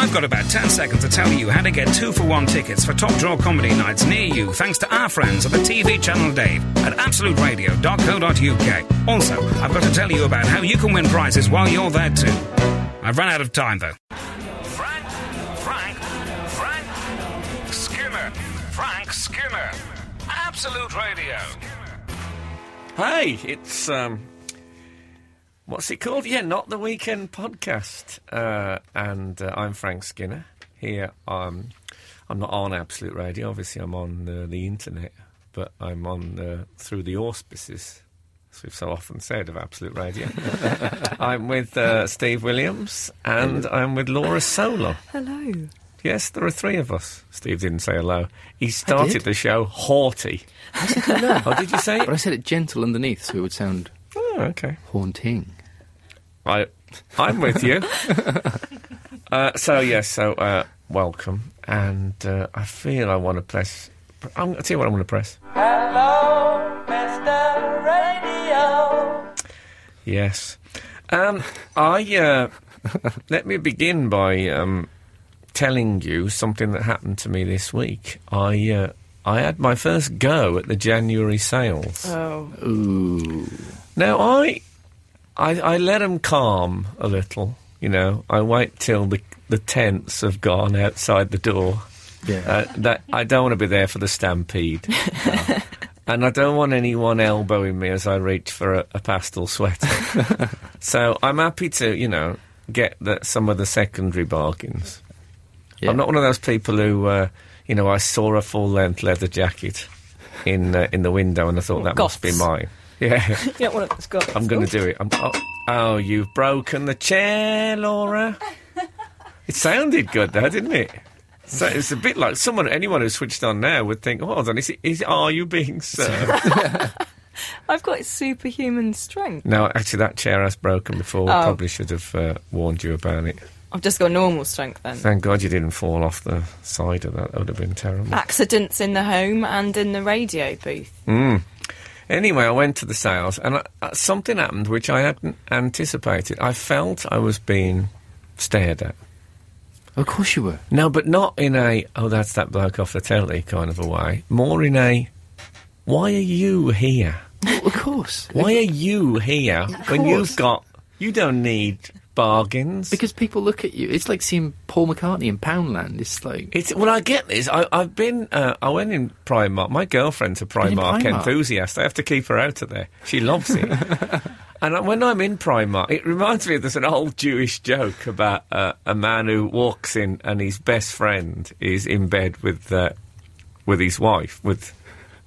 I've got about 10 seconds to tell you how to get two for one tickets for top draw comedy nights near you thanks to our friends at the TV channel Dave at absoluteradio.co.uk. Also, I've got to tell you about how you can win prizes while you're there too. I've run out of time though. Frank, Frank, Frank Skinner, Frank Skinner, Absolute Radio. Hey, it's um, what's it called? Yeah, not the weekend podcast. Uh, and uh, I'm Frank Skinner here. Um, I'm not on Absolute Radio. Obviously, I'm on uh, the internet, but I'm on uh, through the auspices, as we've so often said of Absolute Radio. I'm with uh, Steve Williams and I'm with Laura Solon. Hello. Yes, there are three of us. Steve didn't say hello. He started the show haughty. oh, did you say But I said it gentle underneath, so it would sound Oh, okay. haunting. I, I'm with you. uh, so yes, so uh, welcome, and uh, I feel I want to press. I'm, I'll tell you what I'm going to press. Hello, Mr. Radio. Yes, um, I uh, let me begin by um, telling you something that happened to me this week. I uh, I had my first go at the January sales. Oh. Ooh. Now I, I, I let them calm a little. You know, I wait till the the tents have gone outside the door. Yeah. Uh, that I don't want to be there for the stampede, and I don't want anyone elbowing me as I reach for a, a pastel sweater. so I'm happy to, you know, get the, some of the secondary bargains. yeah. I'm not one of those people who, uh, you know, I saw a full length leather jacket in uh, in the window and I thought that must be mine. Yeah. You don't want. Got I'm going to do it. I'm, oh, oh, you've broken the chair, Laura. It sounded good, though, didn't it? So it's a bit like someone, anyone who switched on now would think, oh, hold on, is it, is, are you being served? I've got superhuman strength. no, actually, that chair has broken before. Oh. probably should have uh, warned you about it. I've just got normal strength then. Thank God you didn't fall off the side of that. That would have been terrible. Accidents in the home and in the radio booth. Mm. Anyway, I went to the sales, and I, uh, something happened which I hadn't anticipated. I felt I was being stared at. Of course you were. No, but not in a, oh, that's that bloke off the telly kind of a way. More in a, why are you here? Well, of course. Why are you here when course. you've got, you don't need bargains? Because people look at you. It's like seeing Paul McCartney in Poundland. It's like. It's, well, I get this. I, I've been, uh, I went in Primark. My girlfriend's a Primark, Primark? enthusiast. I have to keep her out of there. She loves it. and when I'm in Primark, it reminds me of there's an old Jewish joke about uh, a man who walks in and his best friend is in bed with, uh, with his wife. With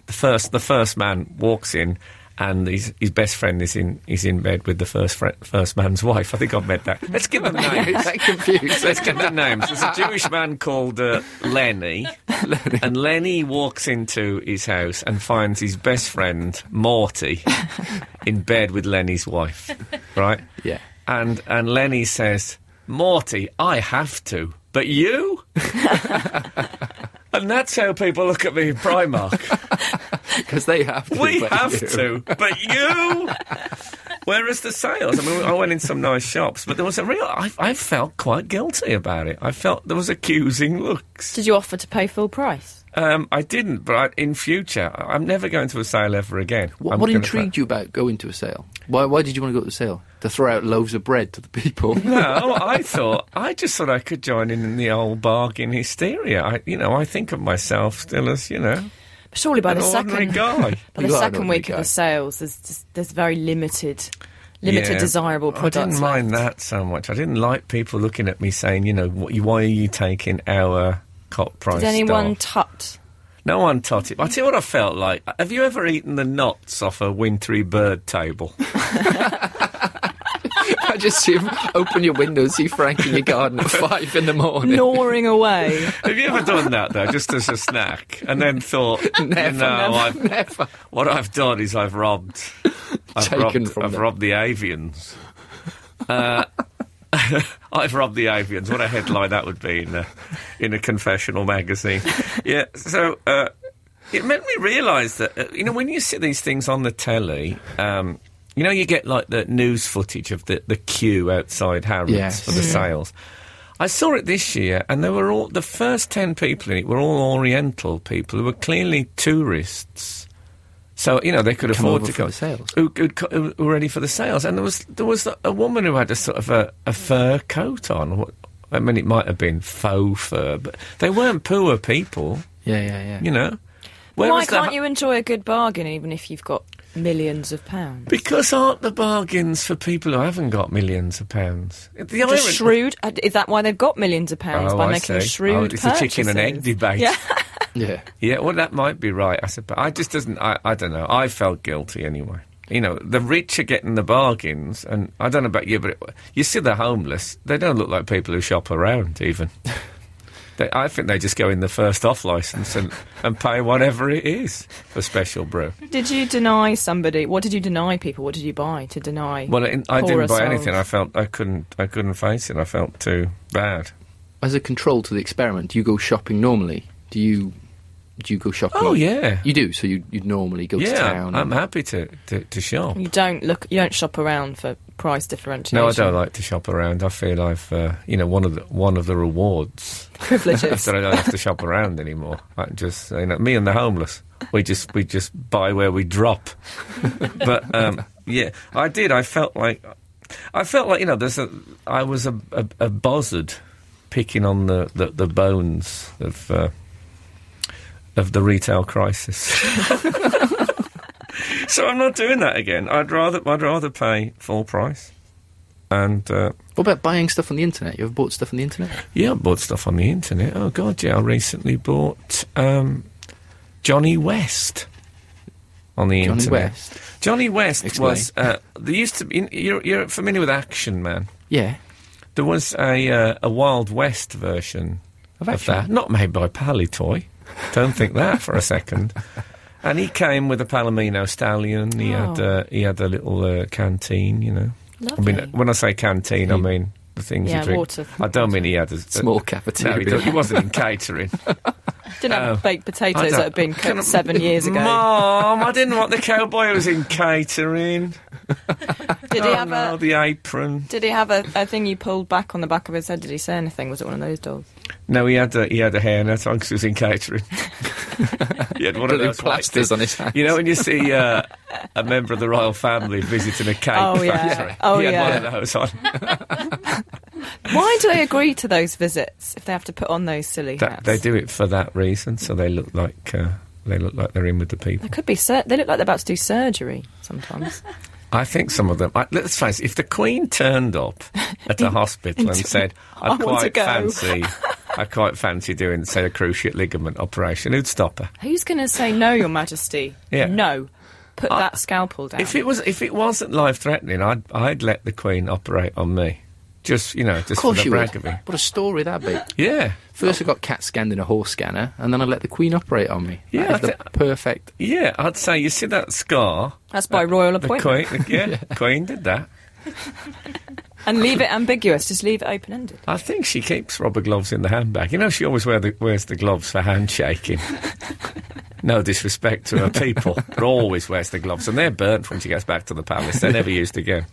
the first, the first man walks in. And his, his best friend is in is in bed with the first fri first man's wife. I think I've met that. Let's give them names. That confused? Let's get the names. There's a Jewish man called uh, Lenny, and Lenny walks into his house and finds his best friend Morty in bed with Lenny's wife, right? Yeah. And and Lenny says, "Morty, I have to, but you." And that's how people look at me in Primark. Because they have to. We have you- to, but you. Where is the sales, I mean, I went in some nice shops, but there was a real. I, I felt quite guilty about it. I felt there was accusing looks. Did you offer to pay full price? Um, I didn't, but I, in future, I- I'm never going to a sale ever again. What, what gonna intrigued you about going to a sale? Why, why did you want to go to the sale? To throw out loaves of bread to the people? No, I thought I just thought I could join in in the old bargain hysteria. I, you know, I think of myself still as you know Surely by an the second, guy. by the You second ordinary week of the sales, there's just, there's very limited, limited Yeah. desirable I didn't mind left. that so much. I didn't like people looking at me saying, you know, "Wh- why are you taking our cop price? Did anyone stuff?" tut? No one taught it. I tell you what I felt like. Have you ever eaten the knots off a wintry bird table? I just see him open your window, see Frank in your garden at five in the morning. Gnawing away. Have you ever done that though, just as a snack, and then thought, Never, you know, never, I've, never. what I've done is I've robbed, I've Taken robbed, from I've them. robbed the avians. Uh, I've robbed the avians. What a headline that would be in a, in a confessional magazine. Yeah. So uh, it made me realise that uh, you know when you see these things on the telly. Um, you know, you get like the news footage of the, the queue outside Harrods Yes. for the mm. sales. I saw it this year, and there were all the first ten people in it were all Oriental people who were clearly tourists. So you know they could Come afford to for go. the sales. Who, who'd who were ready for the sales, and there was there was a woman who had a sort of a, a fur coat on. I mean, it might have been faux fur, but they weren't poor people. Yeah, yeah, yeah. You know. Why can't hu- you enjoy a good bargain even if you've got millions of pounds? Because aren't the bargains for people who haven't got millions of pounds? The The irony- shrewd uh, is that why they've got millions of pounds Oh, by I making see. shrewd Oh, it's a chicken and egg debate. Yeah. yeah. Yeah, well, that might be right. I suppose. I just doesn't. I, I don't know. I felt guilty anyway. You know, the rich are getting the bargains, and I don't know about you, but it, you see the homeless. They don't look like people who shop around, even. they, I think they just go in the first off license and, and pay whatever it is for special brew. Did you deny somebody? What did you deny people? What did you buy to deny? Well, I, I didn't buy souls? anything. I felt I couldn't. I couldn't face it. I felt too bad. As a control to the experiment, do you go shopping normally? Do you do you go shopping? Oh yeah, You do. So you you normally go to yeah. town. I'm and- happy to, to, to shop. You don't look. You don't shop around for price differentiation. No, I don't like to shop around. I feel I've, uh, you know, one of the one of the rewards privileges. that I don't have to shop around anymore. I just, you know, me and the homeless, we just we just buy where we drop. but um, yeah, I did. I felt like I felt like you know, there's a I was a a, a buzzard picking on the the, the bones of. Uh, of the retail crisis, so I'm not doing that again. I'd rather I'd rather pay full price, and uh, What about buying stuff on the internet? You ever bought stuff on the internet? yeah, I bought stuff on the internet. Oh god, yeah, I recently bought um, Johnny West on the internet. Johnny internet. West. Johnny West Explain. was uh, there used to be. You're, you're familiar with Action Man? Yeah. There was a uh, a Wild West version Of of, that, not made by Palitoy. Don't think that for a second. And he came with a Palomino stallion. He had Oh. uh, he had a little uh, canteen, you know. I Lovely. mean, when I say canteen, I mean the things Yeah, you drink. water. I don't mean he had a Small No, cafeteria. he, he wasn't in catering. Didn't have Oh. baked potatoes that had been Can I- cooked seven years ago. Mom, I didn't want the cowboy who was in catering. Did he oh, have no, a? the apron? Did he have a, a thing you pulled back on the back of his head? Did he say anything? Was it one of those dolls? No, he had a, he had a hairnet on 'cause he was in catering. he had one of those plasters on his hands. You know when you see uh, a member of the royal family visiting a cake Oh, yeah. Oh, he had yeah. one of those on. Why do they agree to those visits if they have to put on those silly That, hats? they do it for that reason, so they look like uh, they look like they're in with the people. They could be. Sur- they look like they're about to do surgery sometimes. I think some of them. I, let's face it. If the Queen turned up at a hospital and said, I "I'd want to quite fancy, I quite fancy doing, say, a cruciate ligament operation," who'd stop her? Who's going to say no, Your Majesty? Yeah. No. Put I- that scalpel down. If it was, if it wasn't life threatening, I'd, I'd let the Queen operate on me, just you know, just Of for the brag of it. What a story that'd be. Yeah, First, I got cat scanned in a horse scanner, and then I let the Queen operate on me. Yeah, that is the thi- perfect. yeah. I'd say you see that scar. That's by royal The appointment. Queen, yeah, Queen did that. And leave it ambiguous. Just leave it open ended. I think she keeps rubber gloves in the handbag. You know, she always wear the, wears the gloves for handshaking. no disrespect to her people, but always wears the gloves, and they're burnt when she gets back to the palace. They're never used again.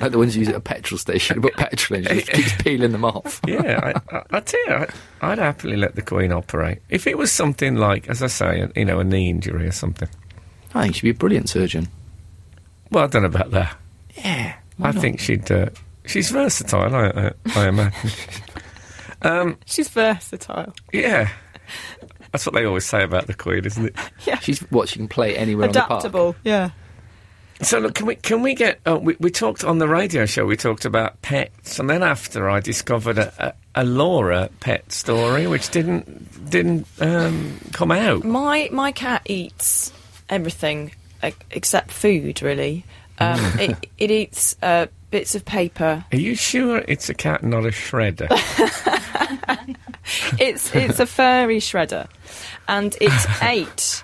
Like the ones you use at a petrol station, but petrol in, just keeps peeling them off. Yeah, I, I, I tell you, I, I'd happily let the Queen operate if it was something like, as I say, a, you know, a knee injury or something. I think she'd be a brilliant surgeon. Well, I don't know about that. Yeah. I think she'd. Uh, she's versatile. I, I, I imagine. um, She's versatile. yeah, that's what they always say about the Queen, isn't it? Yeah. She's what she can play anywhere on the park. Adaptable. Yeah. So look, can we can we get? Uh, we, we talked on the radio show. We talked about pets, and then after I discovered a, a, a Laura pet story, which didn't didn't um, come out. My my cat eats everything e- except food. Really, um, it, it eats uh, bits of paper. Are you sure it's a cat, not a shredder? It's it's a furry shredder, and it's ate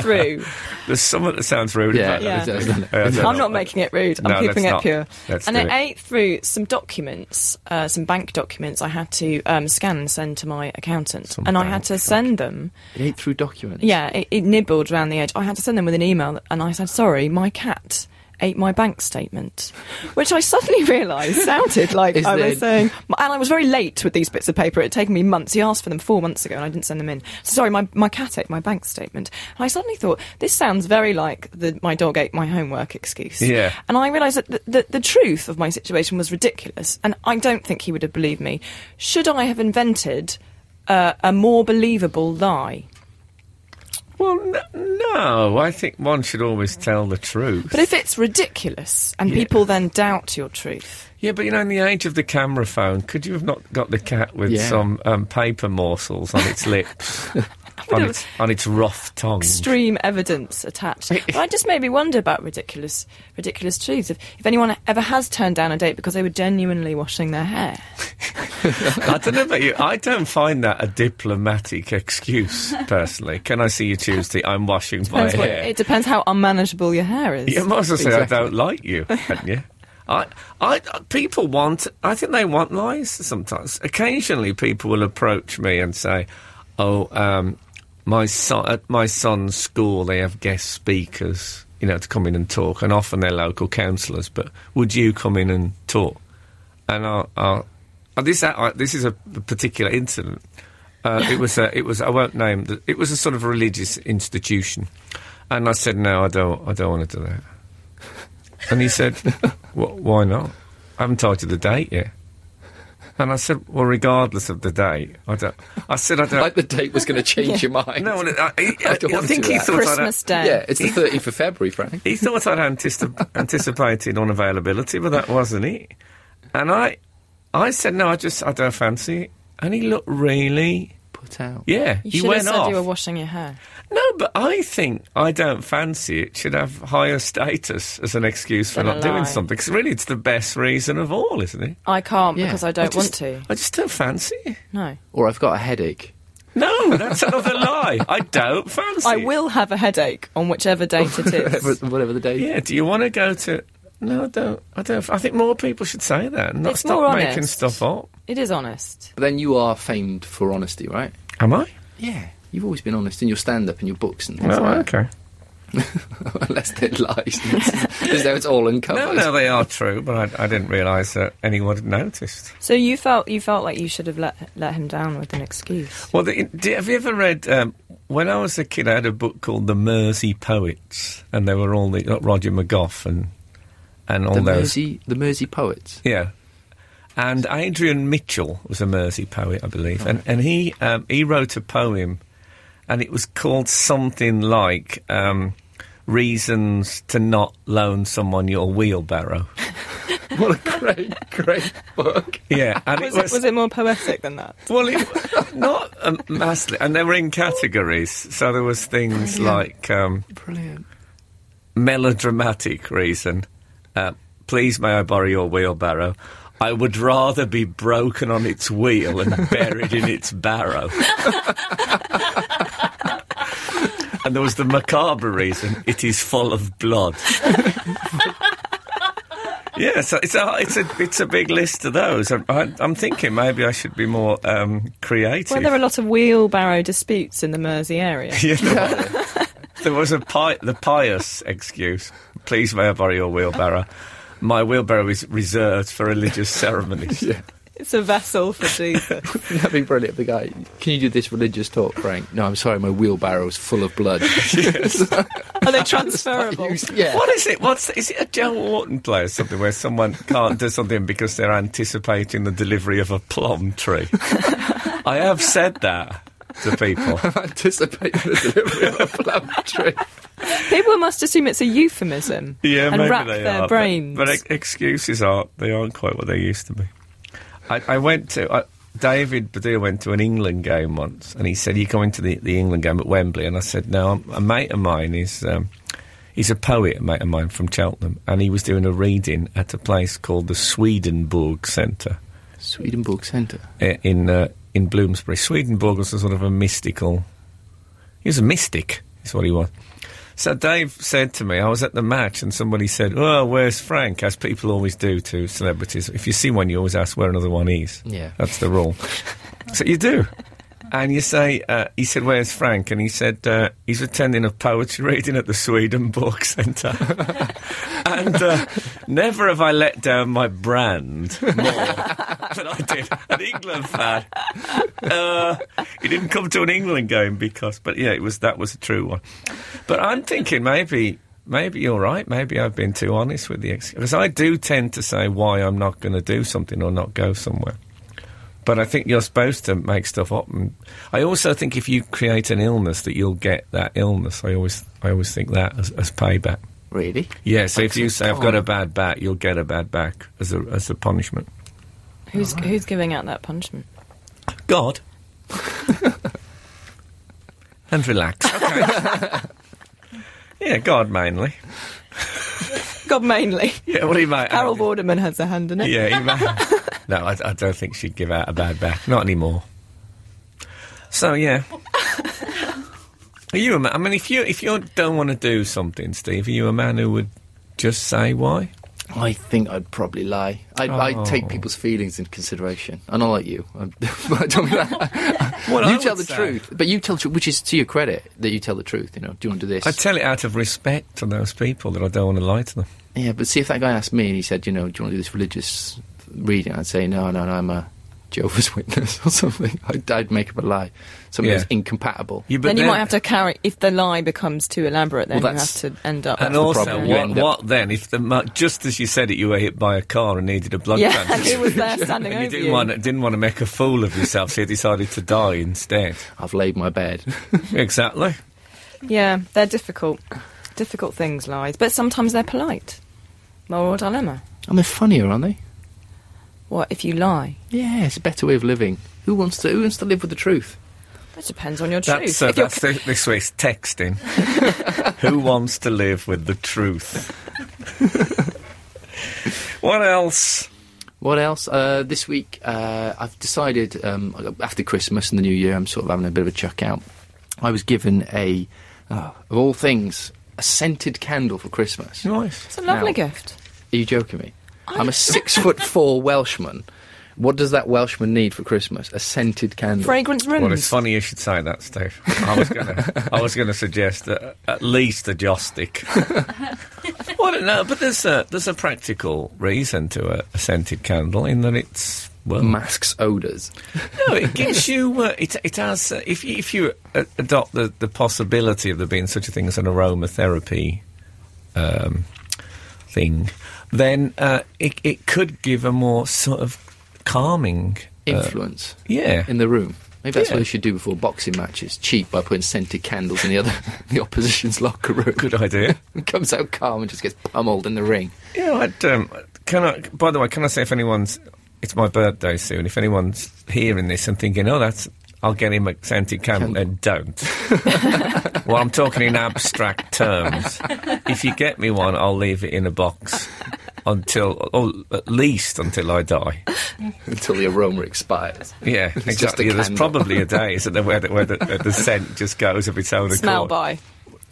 through. There's something that sounds rude Yeah, about Yeah. that. it it? Yeah, I don't I'm not making it rude. I'm No, keeping it not. pure. Let's and it, it. ate through some documents, uh, some bank documents I had to um, scan and send to my accountant. Some and I had bank to send them. It ate through documents. Yeah, it, it nibbled around the edge. I had to send them with an email, and I said, "Sorry, my cat ate my bank statement, which I suddenly realised sounded like I was saying. And I was very late with these bits of paper. It had taken me months. He asked for them four months ago, and I didn't send them in. So sorry, my, my cat ate my bank statement. And I suddenly thought this sounds very like the my dog ate my homework excuse. Yeah. And I realised that the, the, the truth of my situation was ridiculous, and I don't think he would have believed me. Should I have invented uh, a more believable lie? Well, n- no, I think one should always tell the truth. But if it's ridiculous and Yeah. people then doubt your truth, Yeah, but you know, in the age of the camera phone, could you have not got the cat with Yeah. some um, paper morsels on its lips, on its on its rough tongue? extreme evidence attached. I just made me wonder about ridiculous, ridiculous truths. If, if anyone ever has turned down a date because they were genuinely washing their hair, I don't know about you. I don't find that a diplomatic excuse, personally. Can I see you Tuesday? I'm washing my Depends what- hair. it depends how unmanageable your hair is. You might as well say I don't like you, hadn't you? I, I, people want. I think they want lies sometimes. Occasionally, people will approach me and say, "Oh, um, my son at my son's school, they have guest speakers, you know, to come in and talk, and often they're local councillors. But would you come in and talk?" And I'll uh, this uh, this is a particular incident. Uh, it was a, it was I won't name the, it was a sort of religious institution, and I said no, I don't I don't want to do that. And he said, "Wh- "Why not? I haven't told you the date yet." And I said, "Well, regardless of the date, I don't." I said, "I don't." Like the date was going to change your mind. no, I, I, I, I I think do he that. thought Christmas I'd, Day. Yeah, it's the 30th of February, Frank. he thought I'd anticip- anticipated unavailability, but that wasn't it. And I, I said, "No, I just I don't fancy it." And he looked really, Put out. yeah. You he should went have said off. you were washing your hair. No, but I think I don't fancy it should have higher status as an excuse for Than a not doing something. Because really, it's the best reason of all, isn't it? I can't Yeah. because I don't I want to. I just don't fancy it. No. Or I've got a headache. No, that's another lie. I don't fancy I it. will have a headache on whichever date it is. Whatever, whatever the date. Yeah, do you want to go to. No, I don't. I don't. I think more people should say that and not It's stop more making honest. stuff up. It is honest. But then you are famed for honesty, right? Am I? Yeah. You've always been honest in your stand up and your books and things Oh, like okay. Unless they're lies. As though it's all uncovered. No, no, they are true, but I, I didn't realise that anyone had noticed. So you felt you felt like you should have let let him down with an excuse. Well, the, do, have you ever read? Um, when I was a kid, I had a book called The Mersey Poets, and they were all the like Roger McGough and and all The those. Mersey, the Mersey poets. Yeah. And Adrian Mitchell was a Mersey poet, I believe, and and he um, he wrote a poem, and it was called something like um, "Reasons to Not Loan Someone Your Wheelbarrow." What a great, great book. Yeah, and Was it, was it more poetic than that? Well, it, not um, massively, and they were in categories. So there was things like um, Brilliant. melodramatic reason. Uh, Please, may I borrow your wheelbarrow? I would rather be broken on its wheel and buried in its barrow. and there was the macabre reason. It is full of blood. Yeah, so it's a it's a it's a big list of those. I, I, I'm thinking maybe I should be more um, creative. Well, there are a lot of wheelbarrow disputes in the Mersey area. Yeah, there was. There was a pi- the pious excuse. Please, may I borrow your wheelbarrow? My wheelbarrow is reserved for religious ceremonies. Yeah. It's a vessel for Jesus. That'd be brilliant. The guy, can you do this religious talk, Frank? No, I'm sorry, my wheelbarrow's full of blood. Are they transferable? yeah. What is it? What's is it? A Joe Orton play or something where someone can't do something because they're anticipating the delivery of a plum tree? I have said that to people. Anticipate the delivery of a plum tree. People must assume it's a euphemism Yeah, and maybe wrap they their are, but- brains. But, ex- excuses aren't. They aren't quite what they used to be. I, I went to. I, David Baddiel went to an England game once, and he said, "You coming to the, the England game at Wembley?" And I said, "No, a mate of mine is um, he's a poet, a mate of mine from Cheltenham, and he was doing a reading at a place called the Swedenborg Centre Swedenborg Centre. in uh, in Bloomsbury. Swedenborg was a sort of a mystical. He was a mystic, is what he was. So Dave said to me, I was at the match, and somebody said, "Oh, where's Frank?" As people always do to celebrities. If you see one, you always ask where another one is. Yeah. that's the rule. so you do. And you say, uh, he said, "Where's Frank?" And he said, uh, "He's attending a poetry reading at the Swedenborg Centre." and uh, never have I let down my brand more than I did an England fan. Uh, he didn't come to an England game because, but yeah, it was that was a true one. But I'm thinking maybe. Maybe you're right. Maybe I've been too honest with the ex because I do tend to say why I'm not going to do something or not go somewhere. But I think you're supposed to make stuff up. And I also think if you create an illness, that you'll get that illness. I always, I always think that as, as payback. Really? Yeah. So if you Excellent say I've got a bad back, you'll get a bad back as a as a punishment. Who's who's giving out that punishment? God. and relax. Okay. yeah, God mainly. God mainly. Yeah. What do you mean? Carol Vorderman has a hand in it. Yeah, he may. no, I, I don't think she'd give out a bad back. Not anymore. So yeah. Are you a man? I mean, if you if you don't want to do something, Steve, are you a man who would just say why? I think I'd probably lie. I'd, Oh. I'd take people's feelings into consideration. And I like you. I'm- I don't mean that. Well, you I tell the say- truth. But you tell the truth, which is to your credit that you tell the truth. You know, do you want to do this? I tell it out of respect to those people that I don't want to lie to them. yeah, but see, if that guy asked me and he said, you know, do you want to do this religious reading? I'd say, no, no, no, I'm a Jehovah's Witness or something. I'd, I'd make up a lie. Something Yeah. that's incompatible. Yeah, then you might have to carry. If the lie becomes too elaborate, then Well, you have to end up. And also, problem. What, end what then if the just as you said it, you were hit by a car and needed a blood yeah, transfusion? and who was there standing and you didn't you? want didn't want to make a fool of yourself, so you decided to die instead. I've laid my bed. exactly. Yeah, they're difficult, difficult things, lies, but sometimes they're polite. Moral dilemma. and they're funnier, aren't they? What if you lie? Yeah, it's a better way of living. Who wants to? Who wants to live with the truth? That depends on your That's, truth. uh, that's the, this week's texting. Who wants to live with the truth? what else? What else? Uh, this week, uh, I've decided um, after Christmas and the New Year, I'm sort of having a bit of a chuck out. I was given a, oh, of all things, a scented candle for Christmas. Nice. it's a lovely Now- gift. Are you joking me? I'm a six foot four Welshman. What does that Welshman need for Christmas? A scented candle. Fragrance rooms. Well, it's funny you should say that, Steve. I was gonna, I was gonna suggest uh, at least a joss stick. well, know, but there's a there's a practical reason to a, a scented candle in that it's well, Masks odours. no, it gives you uh, it it has uh, if you, if you uh, adopt the the possibility of there being such a thing as an aromatherapy um, thing, then uh, it it could give a more sort of calming uh, Influence yeah. in the room. Maybe that's Yeah. what they should do before boxing matches. Cheat by putting scented candles in the other the opposition's locker room. Good idea. Comes out calm and just gets pummeled in the ring. Yeah, I'd, um, can I? By the way, can I say if anyone's? It's my birthday soon. If anyone's hearing this and thinking, "Oh, that's," I'll get him a scented candle. Then don't. well, I'm talking in abstract terms. If you get me one, I'll leave it in a box until, or at least until I die. until the aroma expires. Yeah, just exactly. a Yeah, there's candle. probably a day, isn't there, where the, where the, where the scent just goes of its own Smell accord. by.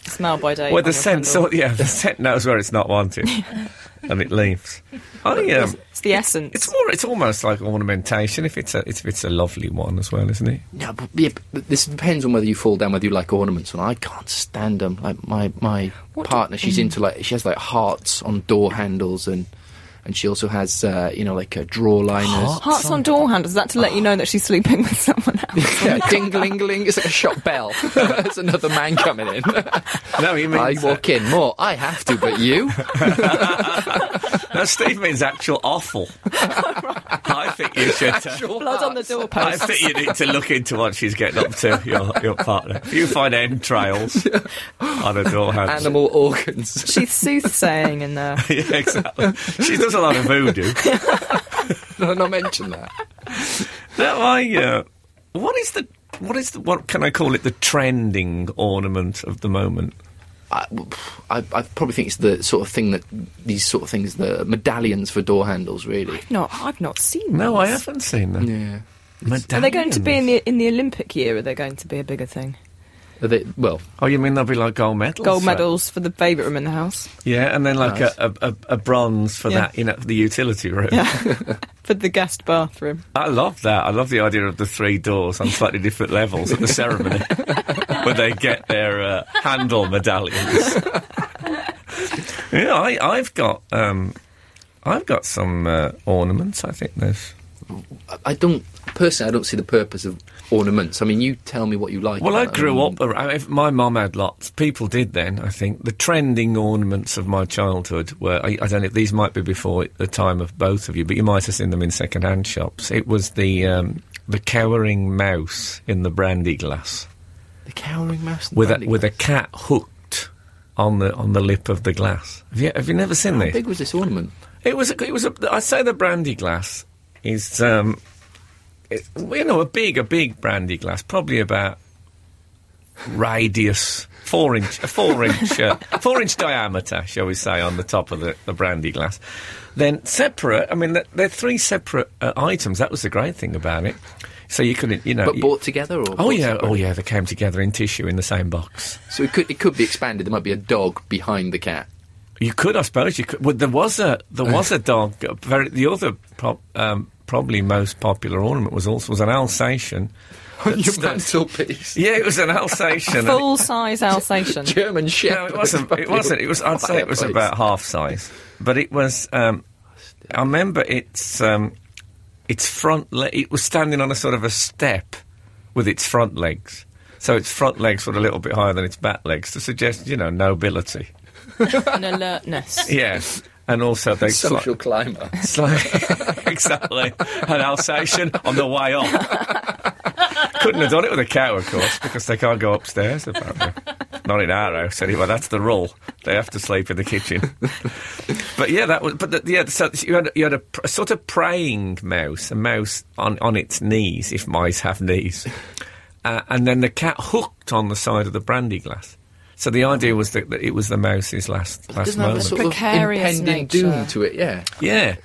Smell by day. Well, the scent, candle. sort yeah, the scent knows where it's not wanted, and it leaves. I um, It's the essence. It's more. It's almost like ornamentation. If it's a, if it's a lovely one as well, isn't it? Yeah, but, yeah, but this depends on whether you fall down whether you like ornaments or not. I can't stand them. Like my my partner, she's into like she has like hearts on door handles and and she also has uh, you know like uh, drawer liners. Hearts on door handles. That to let you know that she's sleeping with someone else? Yeah, ding-a-ling-a-ling. It's like a shop bell. There's another man coming in. No, you mean I walk in more. I have to, but you. no, Steve means actual awful. I think you should. Uh, Blood on the doorpost. I think you need to look into what she's getting up to, your your partner. If you find entrails on a door handle, Animal organs. She's soothsaying in there. yeah, exactly. She does a lot of voodoo. no, not mention that. No, I. Uh, what is the what is the what can I call it? The trending ornament of the moment. I, I, I probably think it's the sort of thing that these sort of things, the medallions for door handles, really. No, I've not seen. No, I haven't seen them. Yeah. Are they going to be in the in the Olympic year? Are they going to be a bigger thing? Are they, well, Oh, you mean they'll be like gold medals? Gold for- medals for the favourite room in the house. Yeah, and then like Nice. a, a, a, a bronze for Yeah. that, you know, for the utility room. Yeah. for the guest bathroom. I love that. I love the idea of the three doors on slightly different levels at the ceremony where they get their uh, handle medallions. yeah, I, I've got um, I've got some uh, ornaments. I think there's. I- I don't personally. I don't see the purpose of ornaments. I mean, you tell me what you like. Well, I grew up. ar- if my mum had lots. People did then. I think the trending ornaments of my childhood were. I, I don't know. if These might be before the time of both of you, but you might have seen them in second-hand shops. It was the um, the cowering mouse in the brandy glass. the cowering mouse with a, with a cat hooked on the on the lip of the glass. Have you have you never seen How this? big was this ornament? It was a, it was a, I say the brandy glass is um, it, you know a big a big brandy glass, probably about radius four inch a four inch uh, four inch diameter, shall we say, on the top of the, the brandy glass. Then separate. I mean, they're, they're three separate uh, items. That was the great thing about it. So you couldn't, you know. But bought together, or Oh yeah, separately? oh yeah, they came together in tissue in the same box. So it could it could be expanded. There might be a dog behind the cat. You could, I suppose, you could. Well, there was a there was a dog. Very, the other prob um, probably most popular ornament was also was an Alsatian. On your That's- mantelpiece. Yeah, it was an Alsatian. Full size Alsatian. German Shepherd. no, it wasn't. It wasn't. It was. I'd say it was about half size, but it was. Um, I remember its um, its front. Le- it was standing on a sort of a step with its front legs. So its front legs were a little bit higher than its back legs to suggest, you know, nobility. and alertness. Yes, and also they sli- social climber. It's like, exactly. An Alsatian on the way up. Couldn't have done it with a cow, of course, because they can't go upstairs, apparently. Not in our house, anyway. That's the rule. They have to sleep in the kitchen. but yeah, that was. But the, yeah, so you had, you had a, a sort of praying mouse, a mouse on, on its knees, if mice have knees. Uh, and then the cat hooked on the side of the brandy glass. So the idea was that, that it was the mouse's last last Doesn't have a moment. sort of Precarious impending nature. doom to it. Yeah. Yeah,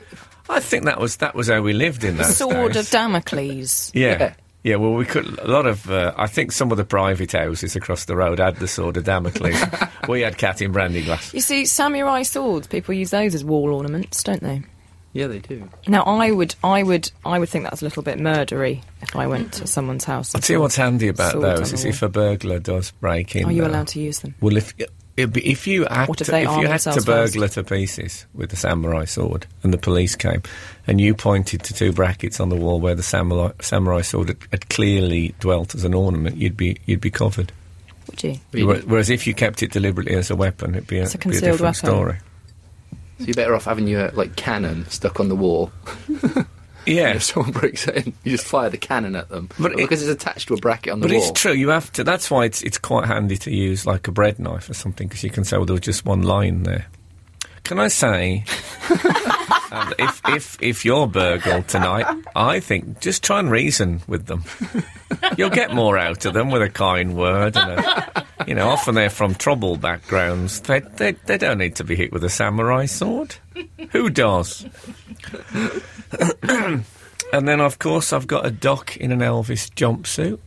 I think that was that was how we lived in that Sword days. of Damocles. Yeah. Yeah. yeah. well, we could. A lot of. Uh, I think some of the private houses across the road had the sword of Damocles. we had cat in brandy glass. You see, samurai swords, people use those as wall ornaments, don't they? Yeah, they do. Now, I would, I would, I would think that's a little bit murdery if I went to someone's house. I'll tell you what's handy about those is if a burglar does break in. Are you allowed to use them? Well, if it'd be, if you had if to, if you had to themselves first? burglar to pieces with the samurai sword and the police came and you pointed to two brackets on the wall where the samurai, samurai sword had, had clearly dwelt as an ornament, you'd be you'd be covered. Would you? Whereas if you kept it deliberately as a weapon, it'd be a, It's a it'd be a different weapon. story. So you're better off having your like cannon stuck on the wall. Yeah, If someone breaks it in, you just fire the cannon at them. But it- because it's attached to a bracket on the But wall. But it's true. You have to. That's why it's it's quite handy to use like a bread knife or something because you can say, well, there was just one line there. Can I say, um, if if if you're burgled tonight, I think just try and reason with them. You'll get more out of them with a kind word and a, you know. Often they're from trouble backgrounds. They they they don't need to be hit with a samurai sword. Who does? and then, of course, I've got a doc in an Elvis jumpsuit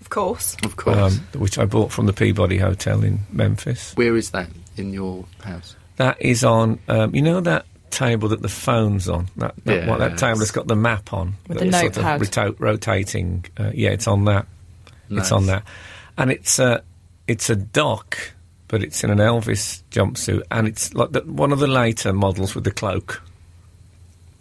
Of course. of course. um, which I bought from the Peabody Hotel in Memphis. Where is that in your house? That is on, um, you know, that table that the phone's on. That that, Yeah, what, that yeah, table that's got the map on, With that's the sort of notepad. reto- rotating. Uh, yeah, it's on that. It's on that, and it's a it's a duck, but it's in an Elvis jumpsuit, and it's like the, one of the later models with the cloak.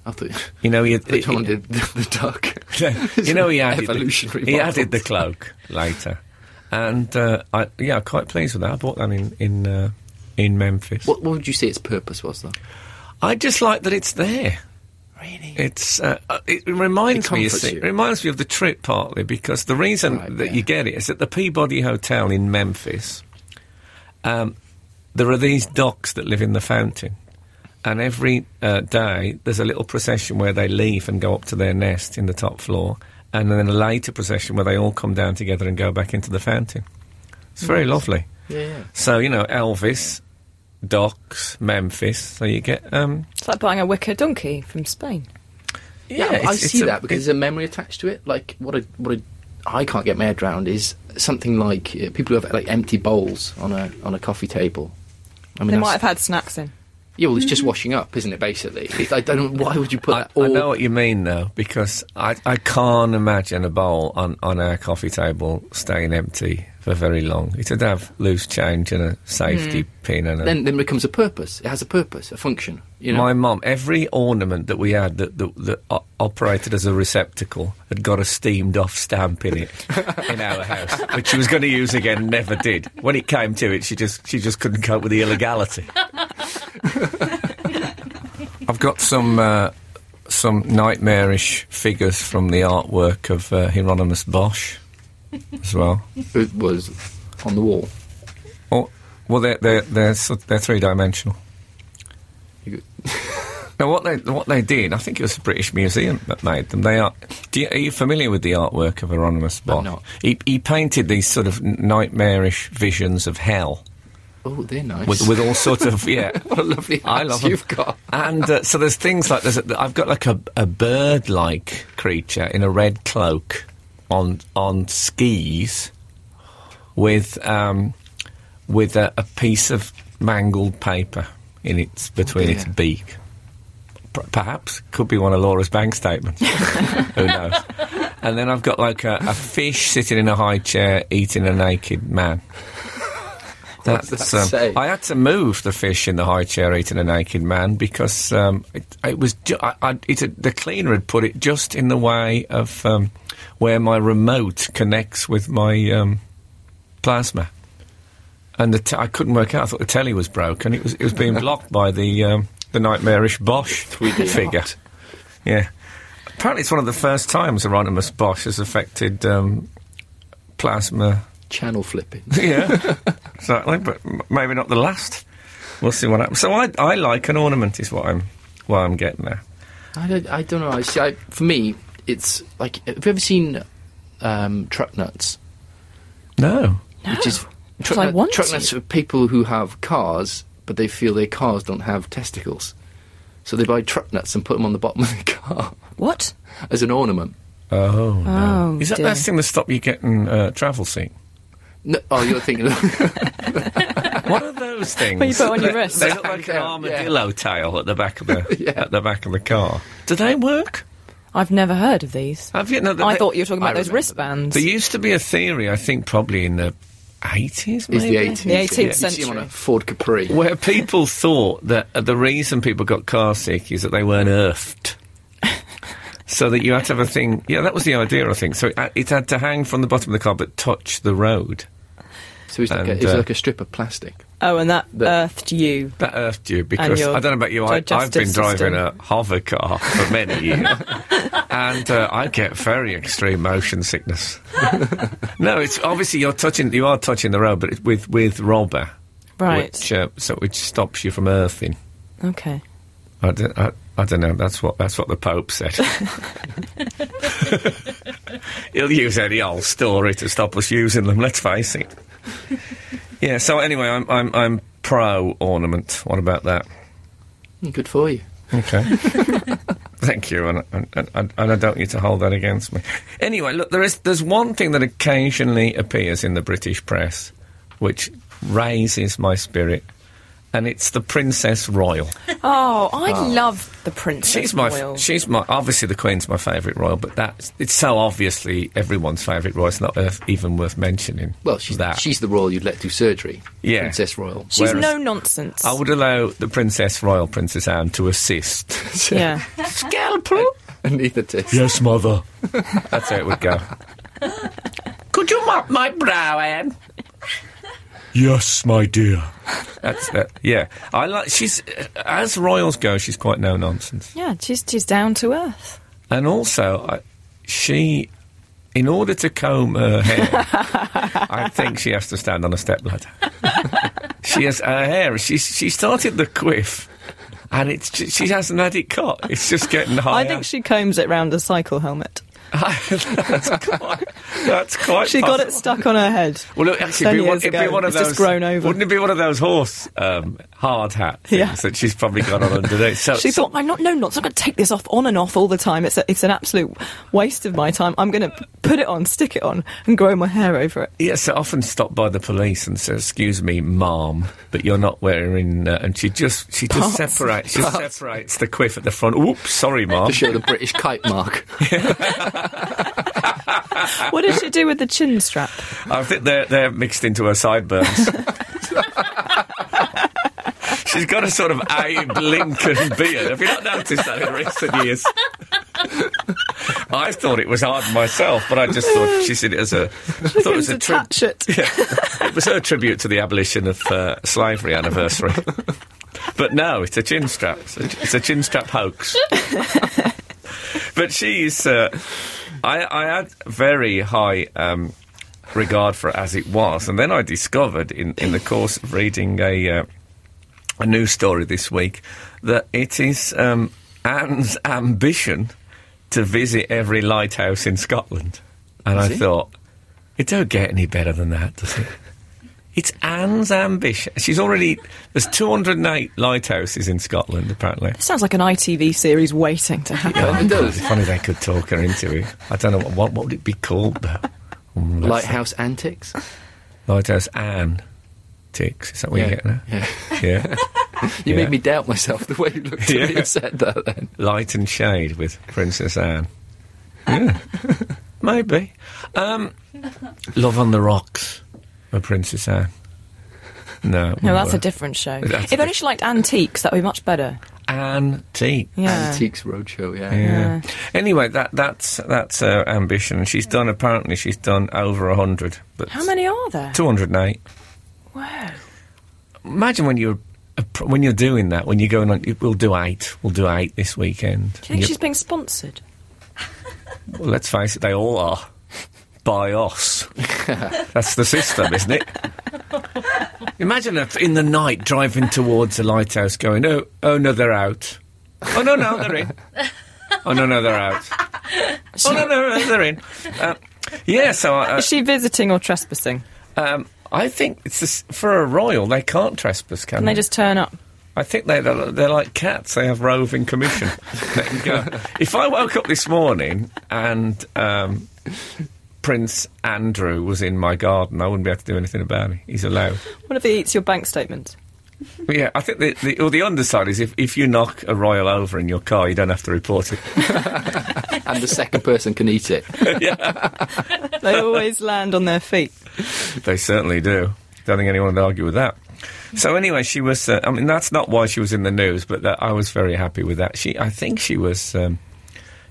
I thought You know, he, the Tom did the, the duck. you know, he added the, he added the cloak later, and uh, I, yeah, I'm quite pleased with that. I bought that in in uh, in Memphis. What, what would you say its purpose was, though? I just like that it's there. Really? It's uh, uh, it reminds It me. You see, you. it reminds me of the trip partly because the reason Right, that yeah. you get it is at the Peabody Hotel in Memphis. Um, there are these ducks that live in the fountain, and every uh, day there's a little procession where they leave and go up to their nest in the top floor, and then a later procession where they all come down together and go back into the fountain. It's very lovely. Yeah, yeah. So you know Elvis, Docks, Memphis. So you get um, It's like buying a wicker donkey from Spain. Yeah, I it's- see it's a- that because there's a memory attached to it. Like what a what a I can't get my head around is something like uh, people who have like empty bowls on a on a coffee table. I mean, They might have had snacks in. yeah, well, it's just washing up, isn't it? Basically, It's- I don't know why would you put I, that. I all- know what you mean, though, because I, I can't imagine a bowl on, on our coffee table staying empty for very long. It'd have loose change and a safety pin and a then then it becomes a purpose. It has a purpose, a function. You know, My mum, every ornament that we had that, that, that o- operated as a receptacle had got a steamed off stamp in it in our house, which she was going to use again, never did. When it came to it, she just she just couldn't cope with the illegality. I've got some uh, some nightmarish figures from the artwork of uh, Hieronymus Bosch as well. it was on the wall. Oh, well, they're they're they're, they're three dimensional. Now, what they what they did, I think it was the British Museum that made them. They are. Do you, are you familiar with the artwork of Hieronymus Bosch? not. He, he painted these sort of nightmarish visions of hell Oh, they're nice. with with all sorts of yeah. what a lovely I love you've got. And uh, so there's things like there's a, I've got like a, a bird-like creature in a red cloak on on skis with um, with a, a piece of mangled paper in its between its beak. P- perhaps could be one of Laura's bank statements. Who knows? And then I've got like a, a fish sitting in a high chair eating a naked man. What does that say? I had to move the fish in the high chair eating a naked man because um, it, it was ju- I, I, it, the cleaner had put it just in the way of um, where my remote connects with my um, plasma, and the t- I couldn't work out. I thought the telly was broken. It was it was being blocked by the um, the nightmarish Bosch 3D figure. Yeah, apparently it's one of the first times Hieronymus Bosch has affected um, plasma Channel flipping. yeah, exactly. But maybe not the last. We'll see what happens. So I, I like an ornament, is what I'm, what I'm getting there. I don't, I don't know. I see, I, for me, it's like have you ever seen um, truck nuts? No. Which is truck, I nut- want truck nuts for people who have cars, but they feel their cars don't have testicles. So they buy truck nuts and put them on the bottom of the car What? as an ornament. Oh, no. Oh, Is that dear. that thing that stop you getting uh, travel seat? No, oh, you're thinking. What are those things? What you put on your They- wrist? They look like an Yeah. armadillo tail at the back of the Yeah. at the back of the car. Do they work? I've never heard of these. Have you? No, I thought you were talking I about those remember them. wristbands. There used to be a theory, I think, probably in the eighties, Is the maybe, 18th, The 18th yeah. You see on a century. Ford Capri. where people thought that uh, the reason people got car sick is that they weren't earthed. so that you had to have a thing. Yeah, that was the idea, I think. So it, it had to hang from the bottom of the car but touch the road. So it's like, And, a, it's uh, like a strip of plastic. oh, and that The- earthed you. That earthed you because I don't know about you. I, I've been driving system. a hover car for many years, and uh, I get very extreme motion sickness. no, it's obviously you're touching. You are touching the road, but it's with with robber, Right. Which uh, so which stops you from earthing. Okay. I don't, I, I don't know. That's what that's what the Pope said. He'll use any old story to stop us using them. Let's face it. Yeah. So anyway, I'm I'm I'm pro ornament. What about that? Good for you. Okay. Thank you, and, and, and, and I don't need to hold that against me. Anyway, look, there is there's one thing that occasionally appears in the British press, which raises my spirit, and it's the Princess Royal. Oh, I ah. love the Princess She's my, Royal. she's my, obviously the Queen's my favourite royal, but that it's so obviously everyone's favourite royal. It's not worth, even worth mentioning. Well, she's that. she's the royal you'd let do surgery. Yeah. Princess Royal. She's whereas- no nonsense. I would allow the Princess Royal, Princess Anne, to assist. yeah. Scalpel. Anaesthetist. Yes, mother. That's how it would go. Could you mop my brow, Anne? Yes, my dear. That's uh, yeah. I like. She's as royals go. She's quite no nonsense, Yeah, she's, she's down to earth. and also I, she, in order to comb her hair, I think she has to stand on a stepladder. she has her hair. She she started the quiff, and it's she hasn't had it cut. It's just getting higher. I think she combs it round a cycle helmet. That's quite. That's quite She got it stuck on her head. Well, look, actually, it'd be, one, it'd be one of It's those. just grown over. Wouldn't it be one of those horse um, hard hat things Yeah. that she's probably got on underneath? So, She so- thought, I'm not, no, not, I'm going to take this off on and off all the time. It's, a, it's an absolute waste of my time. I'm going to put it on, stick it on, and grow my hair over it. Yes, I often stop by the police and say, "Excuse me, ma'am, but you're not wearing." Uh, and she just she just Parts. separates she separates the quiff at the front. Oops, sorry, ma'am. to show the British kite mark. What did she do with the chin strap? I think they're they're mixed into her sideburns. She's got a sort of Abe Lincoln beard. Have you not noticed that in recent years? I thought it was hard myself, but I just thought she said it as a. I thought it was a tri- it. it was her tribute to the abolition of uh, slavery anniversary. but no, it's a chin strap. It's a, it's a chin strap hoax. But she's. Uh, I, I had very high um, regard for it as it was, and then I discovered in, in the course of reading a uh, a news story this week that it is um, Anne's ambition to visit every lighthouse in Scotland, and I it? thought it don't get any better than that, does it? It's Anne's ambition. She's already there's 208 lighthouses in Scotland apparently. Sounds like an ITV series waiting to happen. it does. It's funny they could talk her into it. I don't know what what, what would it be called though. Mm, that's- Lighthouse antics. Lighthouse Anne ticks. Is that what Yeah. you're getting at? Yeah. Yeah. You Yeah. made me doubt myself the way you looked at me and said that. Then Light and shade with Princess Anne. Yeah. Maybe. Um, Love on the Rocks with Princess Anne. No. No, wouldn't that's a different show. That's if only she liked antiques, that would be much better. Antique. Yeah. Antiques Roadshow. Yeah. Yeah. Anyway, that that's that's her ambition. She's done apparently she's done over a hundred. But How many are there? Two hundred and eight. Wow. Imagine when you're when you're doing that. When you're going on, we'll do eight. We'll do eight this weekend. Do you think she's being sponsored? Well, let's face it, they all are. By us. That's the system, isn't it? Imagine if in the night driving towards a lighthouse going, oh, oh no, they're out. Oh no, no, they're in. Oh no, no, they're out. Oh no, no, no they're in. Uh, yeah, so uh, Is she visiting or trespassing? um, I think it's this, for a royal, they can't trespass, can, Can they just turn up? I think they're, they're like cats. They have roving commission. Let them go. If I woke up this morning and um, Prince Andrew was in my garden, I wouldn't be able to do anything about it. He's allowed. What if he eats your bank statement? Yeah, I think the, the, or the underside is if, if you knock a royal over in your car, you don't have to report it. And the second person can eat it. They always land on their feet. They certainly do. Don't think anyone would argue with that. So anyway, she was. Uh, I mean, that's not why she was in the news, but that, I was very happy with that. She, I think, she was. Um,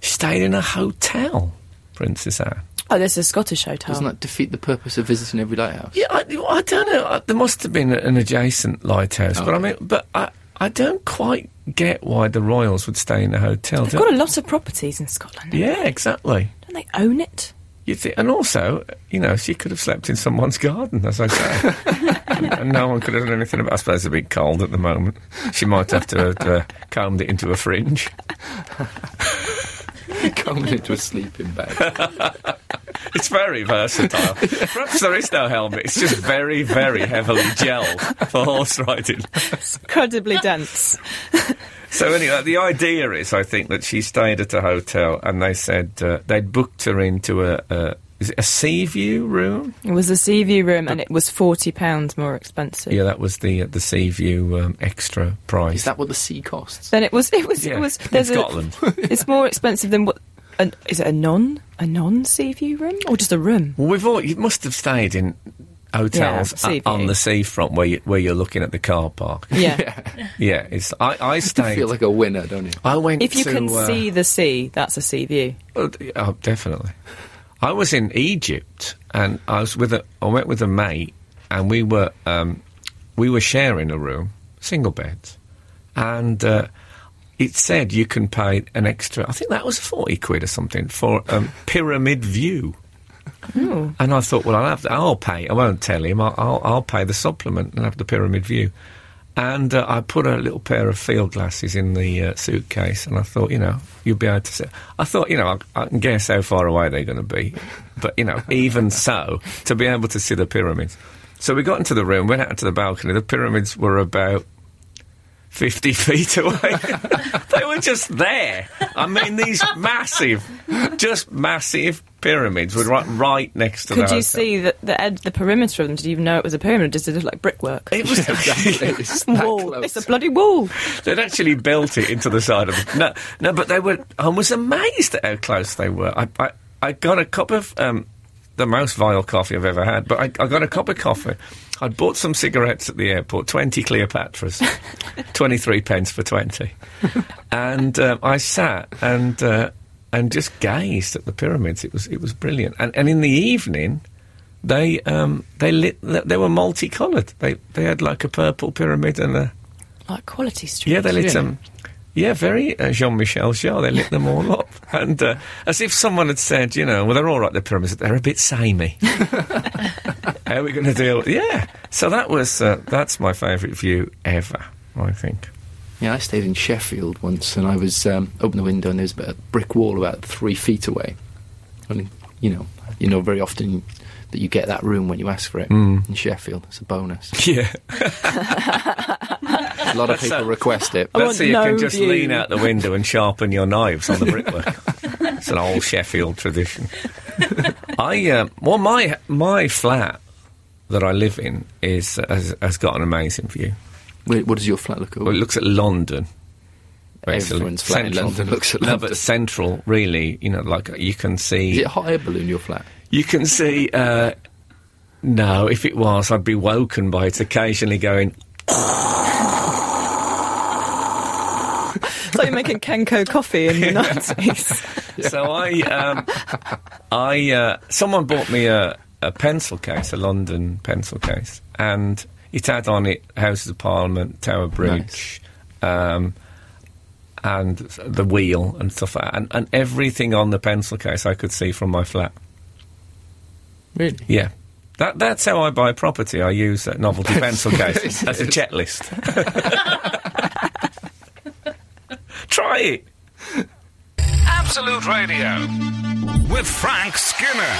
she stayed in a hotel, Princess Anne. Oh, there's a Scottish hotel. Doesn't that defeat the purpose of visiting every lighthouse? Yeah, I, I don't know. I, there must have been an adjacent lighthouse, but I mean, but I, I don't quite get why the royals would stay in a hotel. They've got a lot of properties in Scotland. yeah, exactly. Don't they own it? You think, and also, you know, she could have slept in someone's garden, as I say, and, and no one could have done anything about. I suppose it's a bit cold at the moment. She might have to have uh, combed it into a fringe. Coming into a sleeping bag. It's very versatile. Perhaps there is no helmet. It's just very, very heavily gel for horse riding. It's incredibly dense. So anyway, the idea is, I think, that she stayed at a hotel, and they said uh, they'd booked her into a, a is it a sea view room. It was a sea view room and it was £40 more expensive. Yeah, that was the uh, the sea view um, extra price. Is that what the sea costs? Then it was, it was, yeah, it was, in there's a, Scotland? it's more expensive than what, an, is it a non, a non sea view room? Or just a room? well, we've all you must have stayed in hotels Yeah, sea uh, on view. the seafront where you, where you're looking at the car park. Yeah. yeah, it's I, I You stayed. feel like a winner, don't you? I went. if you to, can uh, see the sea, that's a sea view. D- oh, definitely. I was in Egypt, and I was with a. I went with a mate, and we were um, we were sharing a room, single beds, and uh, it said you can pay an extra. I think that was forty quid or something for um, pyramid view. And I thought, well, I'll have. To, I'll pay. I won't tell him. I'll, I'll, I'll pay the supplement and have the pyramid view. And uh, I put a little pair of field glasses in the uh, suitcase, and I thought, you know, you'll be able to see. I thought, you know, I, I can guess how far away they're going to be, but you know, even so, to be able to see the pyramids. So we got into the room, went out to the balcony. The pyramids were about 50 feet away. they were just there. I mean, these massive, just massive pyramids were right, right next to the Could you see the, the edge, the perimeter of them? Did you even know it was a pyramid? Did it look like brickwork? It was It's that wall. close. It's a bloody wall. They'd actually built it into the side of the. No, no, but they were. I was amazed at how close they were. I, I, I got a cup of um, the most vile coffee I've ever had, but I, I got a cup of coffee. I'd bought some cigarettes at the airport, 20 Cleopatras, 23 pence for 20. And um, I sat and uh, and just gazed at the pyramids. It was it was brilliant. And, and in the evening, they um, they lit. They were multicoloured. They they had like a purple pyramid and a Like quality street. yeah, they lit them. Yeah, very uh, Jean-Michel Jarre. They lit them all up, and uh, as if someone had said, you know, well, they're all right. The pyramids, they're a bit samey. How are we going to deal? with Yeah, so that was uh, that's my favourite view ever. I think. Yeah, I stayed in Sheffield once, and I was um, open the window, and there's a brick wall about three feet away. And you know, you know, very often that you get that room when you ask for it in Sheffield. It's a bonus. Yeah, A lot of people request it. I that's want so you no can just view. lean out the window and sharpen your knives on the brickwork. it's an old Sheffield tradition. I uh, well, my my flat that I live in is has, has got an amazing view. Wait, what does your flat look like? Well, it looks at London. basically. Everyone's flat in Central. London looks at London. No, London. but central, really. You know, like you can see. Is see. it a hot air balloon, your flat? You can see. Uh, no, if it was, I'd be woken by it occasionally going. It's like you're making Kenco coffee in the 90s. So I, um, I, uh, someone bought me a, a pencil case, a London pencil case, and it had on it Houses of Parliament, Tower Bridge, um, and the wheel and stuff like that, and, and everything on the pencil case I could see from my flat. Really? Yeah. That, that's how I buy property. I use uh, novelty pencil cases as a checklist. Try it. Absolute Radio with Frank Skinner.